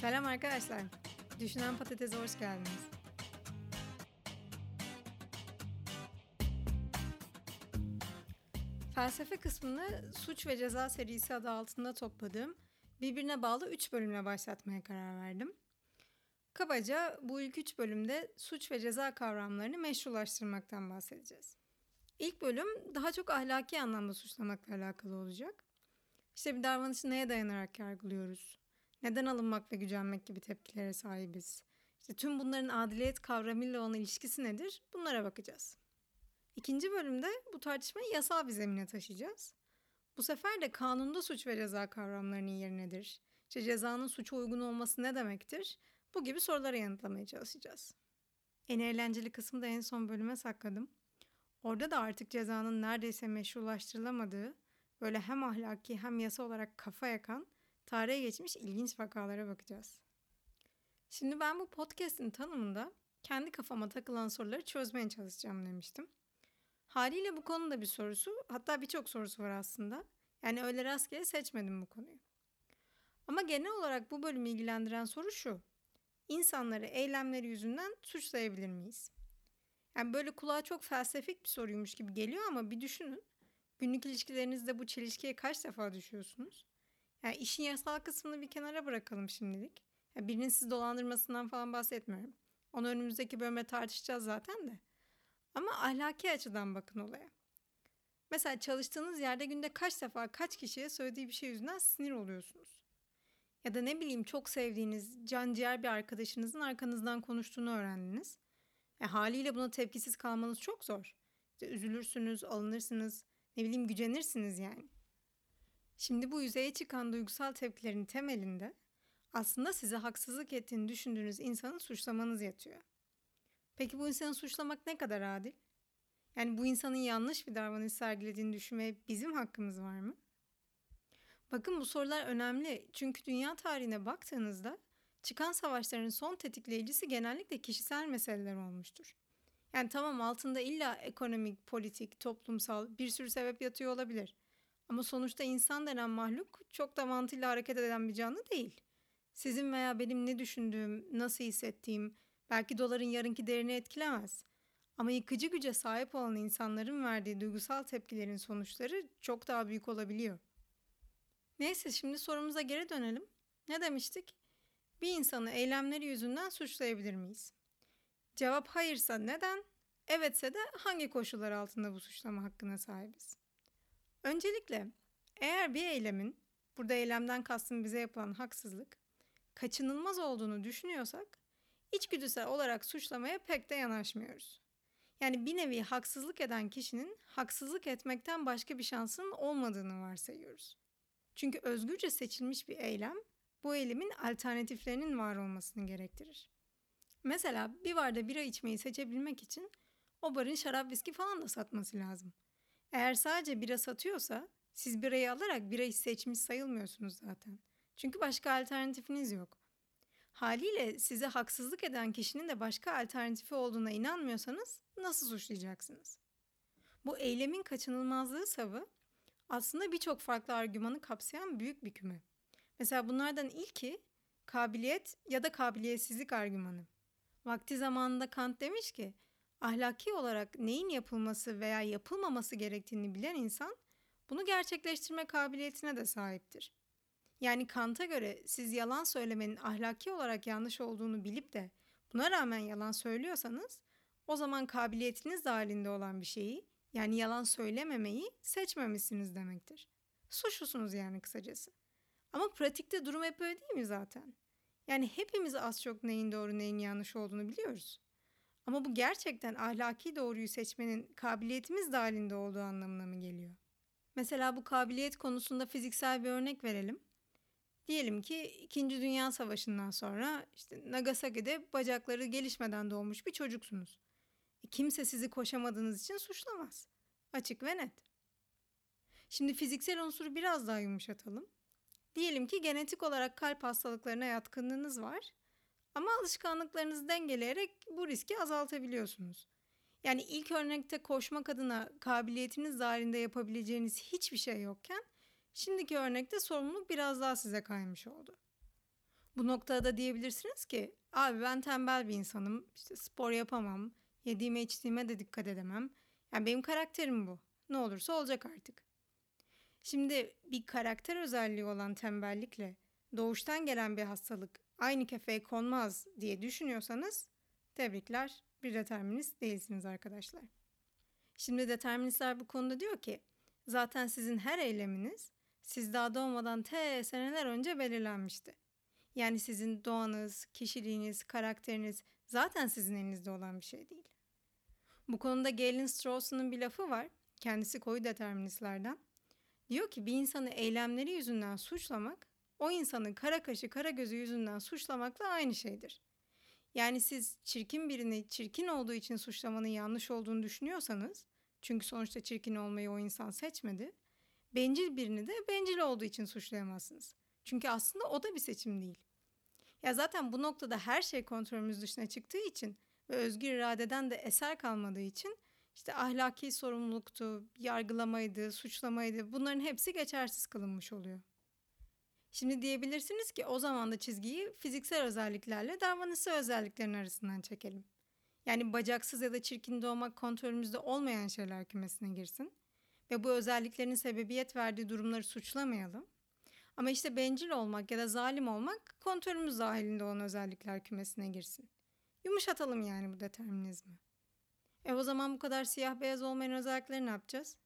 Selam arkadaşlar. Düşünen Patates'e hoş geldiniz. Felsefe kısmını Suç ve Ceza serisi adı altında topladığım birbirine bağlı 3 bölümle başlatmaya karar verdim. Kabaca bu ilk 3 bölümde suç ve ceza kavramlarını meşrulaştırmaktan bahsedeceğiz. İlk bölüm daha çok ahlaki anlamda suçlamakla alakalı olacak. İşte bir davranışı neye dayanarak yargılıyoruz? Neden alınmak ve gücenmek gibi tepkilere sahibiz? İşte tüm bunların adiliyet kavramıyla olan ilişkisi nedir? Bunlara bakacağız. İkinci bölümde bu tartışmayı yasal bir zemine taşıyacağız. Bu sefer de kanunda suç ve ceza kavramlarının yerinedir. İşte cezanın suça uygun olması ne demektir? Bu gibi sorulara yanıtlamaya çalışacağız. En eğlenceli kısmı da en son bölüme sakladım. Orada da artık cezanın neredeyse meşrulaştırılamadığı, böyle hem ahlaki hem yasa olarak kafa yakan, tarihe geçmiş ilginç vakalara bakacağız. Şimdi ben bu podcast'in tanımında kendi kafama takılan soruları çözmeye çalışacağım demiştim. Haliyle bu konuda bir sorusu, hatta birçok sorusu var aslında. Yani öyle rastgele seçmedim bu konuyu. Ama genel olarak bu bölümü ilgilendiren soru şu. İnsanları eylemleri yüzünden suçlayabilir miyiz? Yani böyle kulağa çok felsefik bir soruymuş gibi geliyor ama bir düşünün. Günlük ilişkilerinizde bu çelişkiye kaç defa düşüyorsunuz? Yani işin yasal kısmını bir kenara bırakalım şimdilik. Yani birinin sizi dolandırmasından falan bahsetmiyorum. Onu önümüzdeki bölümde tartışacağız zaten de. Ama ahlaki açıdan bakın olaya. Mesela çalıştığınız yerde günde kaç defa kaç kişiye söylediği bir şey yüzünden sinir oluyorsunuz? Ya da ne bileyim çok sevdiğiniz can ciğer bir arkadaşınızın arkanızdan konuştuğunu öğrendiniz. E, haliyle buna tepkisiz kalmanız çok zor. İşte üzülürsünüz, alınırsınız, ne bileyim gücenirsiniz yani. Şimdi bu yüzeye çıkan duygusal tepkilerin temelinde aslında size haksızlık ettiğini düşündüğünüz insanı suçlamanız yatıyor. Peki bu insanı suçlamak ne kadar adil? Yani bu insanın yanlış bir davranış sergilediğini düşünmeye bizim hakkımız var mı? Bakın bu sorular önemli çünkü dünya tarihine baktığınızda çıkan savaşların son tetikleyicisi genellikle kişisel meseleler olmuştur. Yani tamam altında illa ekonomik, politik, toplumsal bir sürü sebep yatıyor olabilir. Ama sonuçta insan denen mahluk çok da mantığıyla hareket eden bir canlı değil. Sizin veya benim ne düşündüğüm, nasıl hissettiğim, belki doların yarınki değerini etkilemez. Ama yıkıcı güce sahip olan insanların verdiği duygusal tepkilerin sonuçları çok daha büyük olabiliyor. Neyse şimdi sorumuza geri dönelim. Ne demiştik? Bir insanı eylemleri yüzünden suçlayabilir miyiz? Cevap hayırsa neden? Evetse de hangi koşullar altında bu suçlama hakkına sahibiz? Öncelikle eğer bir eylemin, burada eylemden kastım bize yapılan haksızlık, kaçınılmaz olduğunu düşünüyorsak içgüdüsel olarak suçlamaya pek de yanaşmıyoruz. Yani bir nevi haksızlık eden kişinin haksızlık etmekten başka bir şansının olmadığını varsayıyoruz. Çünkü özgürce seçilmiş bir eylem bu eylemin alternatiflerinin var olmasını gerektirir. Mesela bir barda bira içmeyi seçebilmek için o barın şarap viski falan da satması lazım. Eğer sadece bira satıyorsa siz birayı alarak birayı seçmiş sayılmıyorsunuz zaten. Çünkü başka alternatifiniz yok. Haliyle size haksızlık eden kişinin de başka alternatifi olduğuna inanmıyorsanız nasıl suçlayacaksınız? Bu eylemin kaçınılmazlığı savı aslında birçok farklı argümanı kapsayan büyük bir küme. Mesela bunlardan ilki kabiliyet ya da kabiliyetsizlik argümanı. Vakti zamanında Kant demiş ki ahlaki olarak neyin yapılması veya yapılmaması gerektiğini bilen insan bunu gerçekleştirme kabiliyetine de sahiptir. Yani Kant'a göre siz yalan söylemenin ahlaki olarak yanlış olduğunu bilip de buna rağmen yalan söylüyorsanız o zaman kabiliyetiniz dahilinde olan bir şeyi yani yalan söylememeyi seçmemişsiniz demektir. Suçlusunuz yani kısacası. Ama pratikte durum hep öyle değil mi zaten? Yani hepimiz az çok neyin doğru neyin yanlış olduğunu biliyoruz. Ama bu gerçekten ahlaki doğruyu seçmenin kabiliyetimiz dahilinde olduğu anlamına mı geliyor? Mesela bu kabiliyet konusunda fiziksel bir örnek verelim. Diyelim ki 2. Dünya Savaşı'ndan sonra işte Nagasaki'de bacakları gelişmeden doğmuş bir çocuksunuz. E kimse sizi koşamadığınız için suçlamaz. Açık ve net. Şimdi fiziksel unsuru biraz daha yumuşatalım. Diyelim ki genetik olarak kalp hastalıklarına yatkınlığınız var ama alışkanlıklarınızı dengeleyerek bu riski azaltabiliyorsunuz. Yani ilk örnekte koşmak adına kabiliyetiniz dahilinde yapabileceğiniz hiçbir şey yokken şimdiki örnekte sorumluluk biraz daha size kaymış oldu. Bu noktada diyebilirsiniz ki abi ben tembel bir insanım işte spor yapamam yediğime içtiğime de dikkat edemem. Yani benim karakterim bu ne olursa olacak artık. Şimdi bir karakter özelliği olan tembellikle doğuştan gelen bir hastalık aynı kefeye konmaz diye düşünüyorsanız tebrikler bir determinist değilsiniz arkadaşlar. Şimdi deterministler bu konuda diyor ki zaten sizin her eyleminiz siz daha doğmadan te seneler önce belirlenmişti. Yani sizin doğanız, kişiliğiniz, karakteriniz zaten sizin elinizde olan bir şey değil. Bu konuda Galen Strawson'un bir lafı var. Kendisi koyu deterministlerden. Diyor ki bir insanı eylemleri yüzünden suçlamak, o insanın kara kaşı kara gözü yüzünden suçlamakla aynı şeydir. Yani siz çirkin birini çirkin olduğu için suçlamanın yanlış olduğunu düşünüyorsanız, çünkü sonuçta çirkin olmayı o insan seçmedi, bencil birini de bencil olduğu için suçlayamazsınız. Çünkü aslında o da bir seçim değil. Ya zaten bu noktada her şey kontrolümüz dışına çıktığı için ve özgür iradeden de eser kalmadığı için işte ahlaki sorumluluktu, yargılamaydı, suçlamaydı bunların hepsi geçersiz kılınmış oluyor. Şimdi diyebilirsiniz ki o zaman da çizgiyi fiziksel özelliklerle davranışsal özelliklerin arasından çekelim. Yani bacaksız ya da çirkin doğmak kontrolümüzde olmayan şeyler kümesine girsin ve bu özelliklerin sebebiyet verdiği durumları suçlamayalım. Ama işte bencil olmak ya da zalim olmak kontrolümüz dahilinde olan özellikler kümesine girsin. Yumuşatalım yani bu determinizmi. E o zaman bu kadar siyah beyaz olmayan özellikleri ne yapacağız?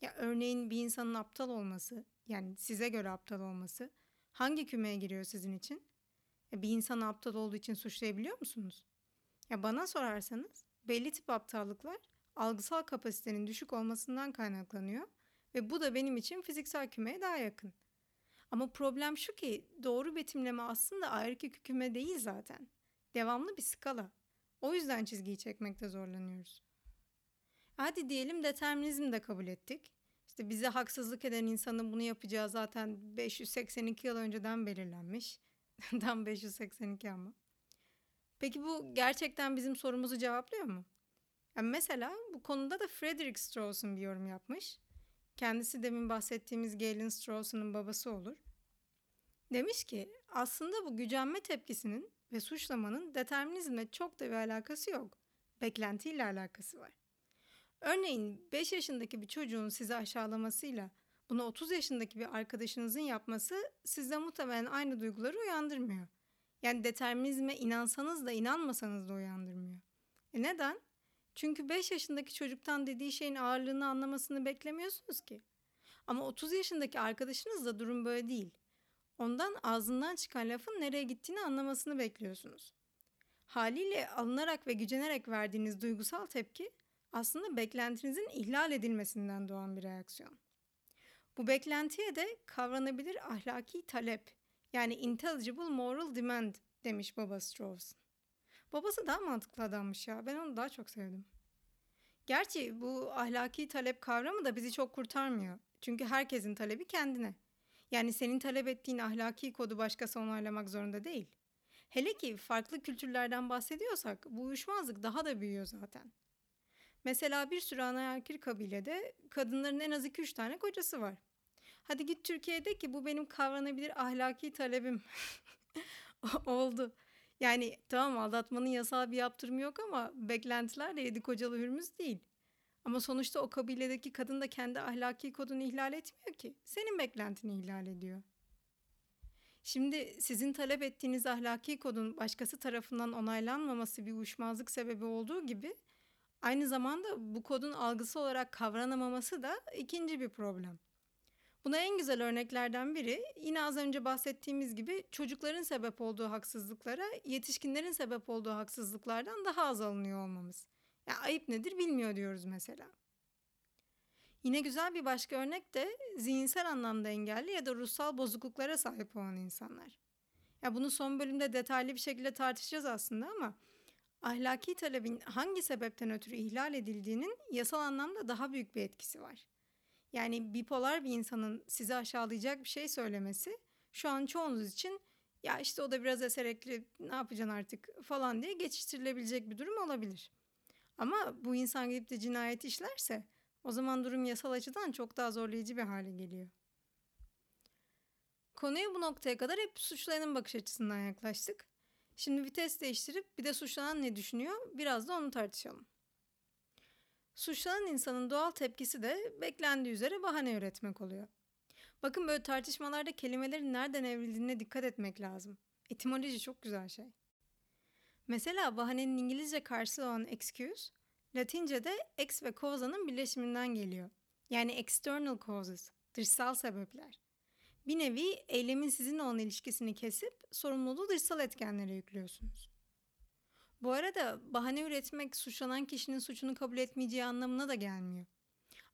Ya örneğin bir insanın aptal olması, yani size göre aptal olması hangi kümeye giriyor sizin için? Bir insan aptal olduğu için suçlayabiliyor musunuz? Ya bana sorarsanız belli tip aptallıklar algısal kapasitenin düşük olmasından kaynaklanıyor ve bu da benim için fiziksel kümeye daha yakın. Ama problem şu ki doğru betimleme aslında ayrıki küme değil zaten. Devamlı bir skala. O yüzden çizgiyi çekmekte zorlanıyoruz. Hadi diyelim determinizmi de kabul ettik. İşte bize haksızlık eden insanın bunu yapacağı zaten 582 yıl önceden belirlenmiş. Tam 582 ama. Peki bu gerçekten bizim sorumuzu cevaplıyor mu? Yani mesela bu konuda da Frederick Strauss'un bir yorum yapmış. Kendisi demin bahsettiğimiz Galen Strauss'un babası olur. Demiş ki aslında bu gücenme tepkisinin ve suçlamanın determinizmle çok da bir alakası yok. Beklentiyle alakası var. Örneğin 5 yaşındaki bir çocuğun sizi aşağılamasıyla bunu 30 yaşındaki bir arkadaşınızın yapması sizde muhtemelen aynı duyguları uyandırmıyor. Yani determinizme inansanız da inanmasanız da uyandırmıyor. E neden? Çünkü 5 yaşındaki çocuktan dediği şeyin ağırlığını anlamasını beklemiyorsunuz ki. Ama 30 yaşındaki arkadaşınız da durum böyle değil. Ondan ağzından çıkan lafın nereye gittiğini anlamasını bekliyorsunuz. Haliyle alınarak ve gücenerek verdiğiniz duygusal tepki aslında beklentinizin ihlal edilmesinden doğan bir reaksiyon. Bu beklentiye de kavranabilir ahlaki talep yani intelligible moral demand demiş baba Strauss. Babası daha mantıklı adammış ya ben onu daha çok sevdim. Gerçi bu ahlaki talep kavramı da bizi çok kurtarmıyor. Çünkü herkesin talebi kendine. Yani senin talep ettiğin ahlaki kodu başkası onaylamak zorunda değil. Hele ki farklı kültürlerden bahsediyorsak bu uyuşmazlık daha da büyüyor zaten. Mesela bir sürü anaerkil kabilede kadınların en az 2-3 tane kocası var. Hadi git Türkiye'de ki bu benim kavranabilir ahlaki talebim. Oldu. Yani tamam aldatmanın yasal bir yaptırımı yok ama beklentiler de yedi kocalı hürmüz değil. Ama sonuçta o kabiledeki kadın da kendi ahlaki kodunu ihlal etmiyor ki. Senin beklentini ihlal ediyor. Şimdi sizin talep ettiğiniz ahlaki kodun başkası tarafından onaylanmaması bir uyuşmazlık sebebi olduğu gibi aynı zamanda bu kodun algısı olarak kavranamaması da ikinci bir problem. Buna en güzel örneklerden biri yine az önce bahsettiğimiz gibi çocukların sebep olduğu haksızlıklara yetişkinlerin sebep olduğu haksızlıklardan daha az alınıyor olmamız. Ya ayıp nedir bilmiyor diyoruz mesela. Yine güzel bir başka örnek de zihinsel anlamda engelli ya da ruhsal bozukluklara sahip olan insanlar. Ya bunu son bölümde detaylı bir şekilde tartışacağız aslında ama ahlaki talebin hangi sebepten ötürü ihlal edildiğinin yasal anlamda daha büyük bir etkisi var. Yani bipolar bir insanın sizi aşağılayacak bir şey söylemesi şu an çoğunuz için ya işte o da biraz eserekli ne yapacaksın artık falan diye geçiştirilebilecek bir durum olabilir. Ama bu insan gidip de cinayet işlerse o zaman durum yasal açıdan çok daha zorlayıcı bir hale geliyor. Konuya bu noktaya kadar hep suçlayanın bakış açısından yaklaştık. Şimdi vites değiştirip bir de suçlanan ne düşünüyor biraz da onu tartışalım. Suçlanan insanın doğal tepkisi de beklendiği üzere bahane üretmek oluyor. Bakın böyle tartışmalarda kelimelerin nereden evrildiğine dikkat etmek lazım. Etimoloji çok güzel şey. Mesela bahanenin İngilizce karşılığı olan excuse, Latince'de ex ve causa'nın birleşiminden geliyor. Yani external causes, dışsal sebepler. Bir nevi eylemin sizinle olan ilişkisini kesip sorumluluğu dışsal etkenlere yüklüyorsunuz. Bu arada bahane üretmek suçlanan kişinin suçunu kabul etmeyeceği anlamına da gelmiyor.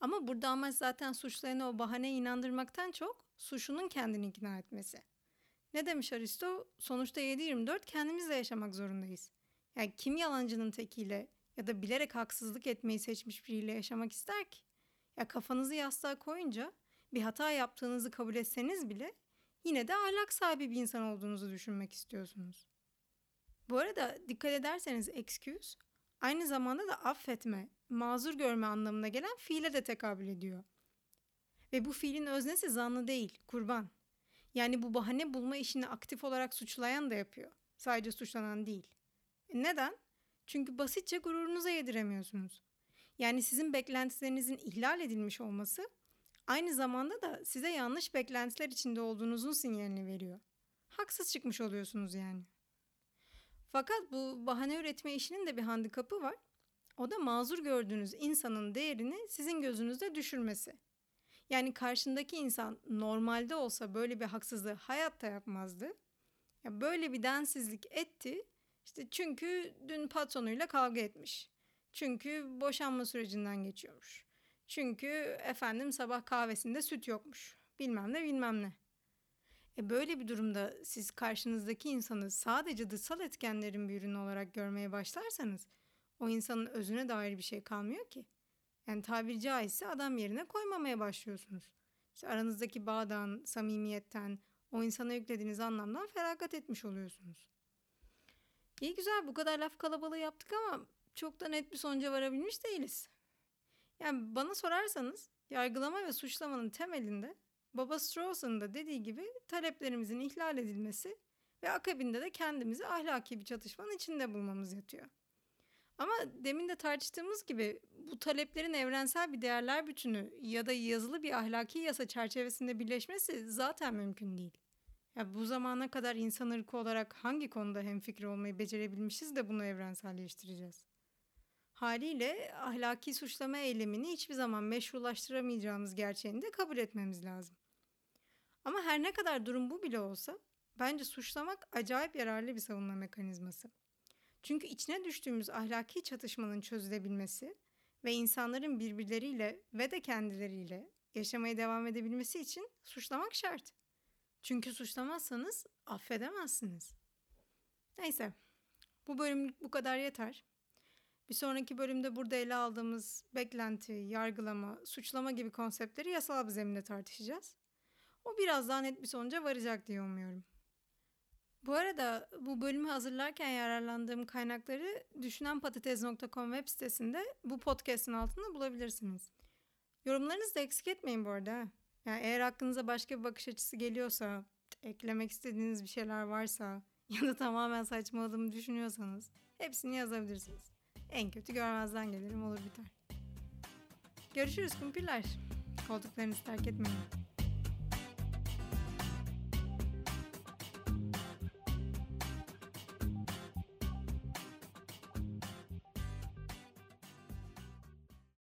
Ama burada amaç zaten suçlayanı o bahaneye inandırmaktan çok suçunun kendini ikna etmesi. Ne demiş Aristo? Sonuçta 7-24 kendimizle yaşamak zorundayız. Yani kim yalancının tekiyle ya da bilerek haksızlık etmeyi seçmiş biriyle yaşamak ister ki? Ya kafanızı yastığa koyunca bir hata yaptığınızı kabul etseniz bile yine de ahlak sahibi bir insan olduğunuzu düşünmek istiyorsunuz. Bu arada dikkat ederseniz excuse aynı zamanda da affetme, mazur görme anlamına gelen fiile de tekabül ediyor. Ve bu fiilin öznesi zanlı değil, kurban. Yani bu bahane bulma işini aktif olarak suçlayan da yapıyor. Sadece suçlanan değil. E neden? Çünkü basitçe gururunuza yediremiyorsunuz. Yani sizin beklentilerinizin ihlal edilmiş olması aynı zamanda da size yanlış beklentiler içinde olduğunuzun sinyalini veriyor. Haksız çıkmış oluyorsunuz yani. Fakat bu bahane üretme işinin de bir handikapı var. O da mazur gördüğünüz insanın değerini sizin gözünüzde düşürmesi. Yani karşındaki insan normalde olsa böyle bir haksızlığı hayatta yapmazdı. Ya böyle bir densizlik etti. İşte çünkü dün patronuyla kavga etmiş. Çünkü boşanma sürecinden geçiyormuş. Çünkü efendim sabah kahvesinde süt yokmuş. Bilmem ne bilmem ne. E böyle bir durumda siz karşınızdaki insanı sadece dışsal etkenlerin bir ürünü olarak görmeye başlarsanız o insanın özüne dair bir şey kalmıyor ki. Yani tabiri caizse adam yerine koymamaya başlıyorsunuz. İşte aranızdaki bağdan, samimiyetten, o insana yüklediğiniz anlamdan feragat etmiş oluyorsunuz. İyi güzel bu kadar laf kalabalığı yaptık ama çok da net bir sonuca varabilmiş değiliz. Yani bana sorarsanız yargılama ve suçlamanın temelinde Baba Strawson'un da dediği gibi taleplerimizin ihlal edilmesi ve akabinde de kendimizi ahlaki bir çatışmanın içinde bulmamız yatıyor. Ama demin de tartıştığımız gibi bu taleplerin evrensel bir değerler bütünü ya da yazılı bir ahlaki yasa çerçevesinde birleşmesi zaten mümkün değil. Ya bu zamana kadar insan ırkı olarak hangi konuda hemfikir olmayı becerebilmişiz de bunu evrenselleştireceğiz? Haliyle ahlaki suçlama eylemini hiçbir zaman meşrulaştıramayacağımız gerçeğini de kabul etmemiz lazım. Ama her ne kadar durum bu bile olsa bence suçlamak acayip yararlı bir savunma mekanizması. Çünkü içine düştüğümüz ahlaki çatışmanın çözülebilmesi ve insanların birbirleriyle ve de kendileriyle yaşamaya devam edebilmesi için suçlamak şart. Çünkü suçlamazsanız affedemezsiniz. Neyse, bu bölümlük bu kadar yeter. Bir sonraki bölümde burada ele aldığımız beklenti, yargılama, suçlama gibi konseptleri yasal bir zeminde tartışacağız. O biraz daha net bir sonuca varacak diye umuyorum. Bu arada bu bölümü hazırlarken yararlandığım kaynakları düşünenpatates.com web sitesinde bu podcast'in altında bulabilirsiniz. Yorumlarınızı da eksik etmeyin bu arada. Yani eğer aklınıza başka bir bakış açısı geliyorsa, eklemek istediğiniz bir şeyler varsa ya da tamamen saçmaladığımı düşünüyorsanız hepsini yazabilirsiniz. En kötü görmezden gelirim olur biter. Görüşürüz kumpirler. Koltuklarınızı terk etmeyin.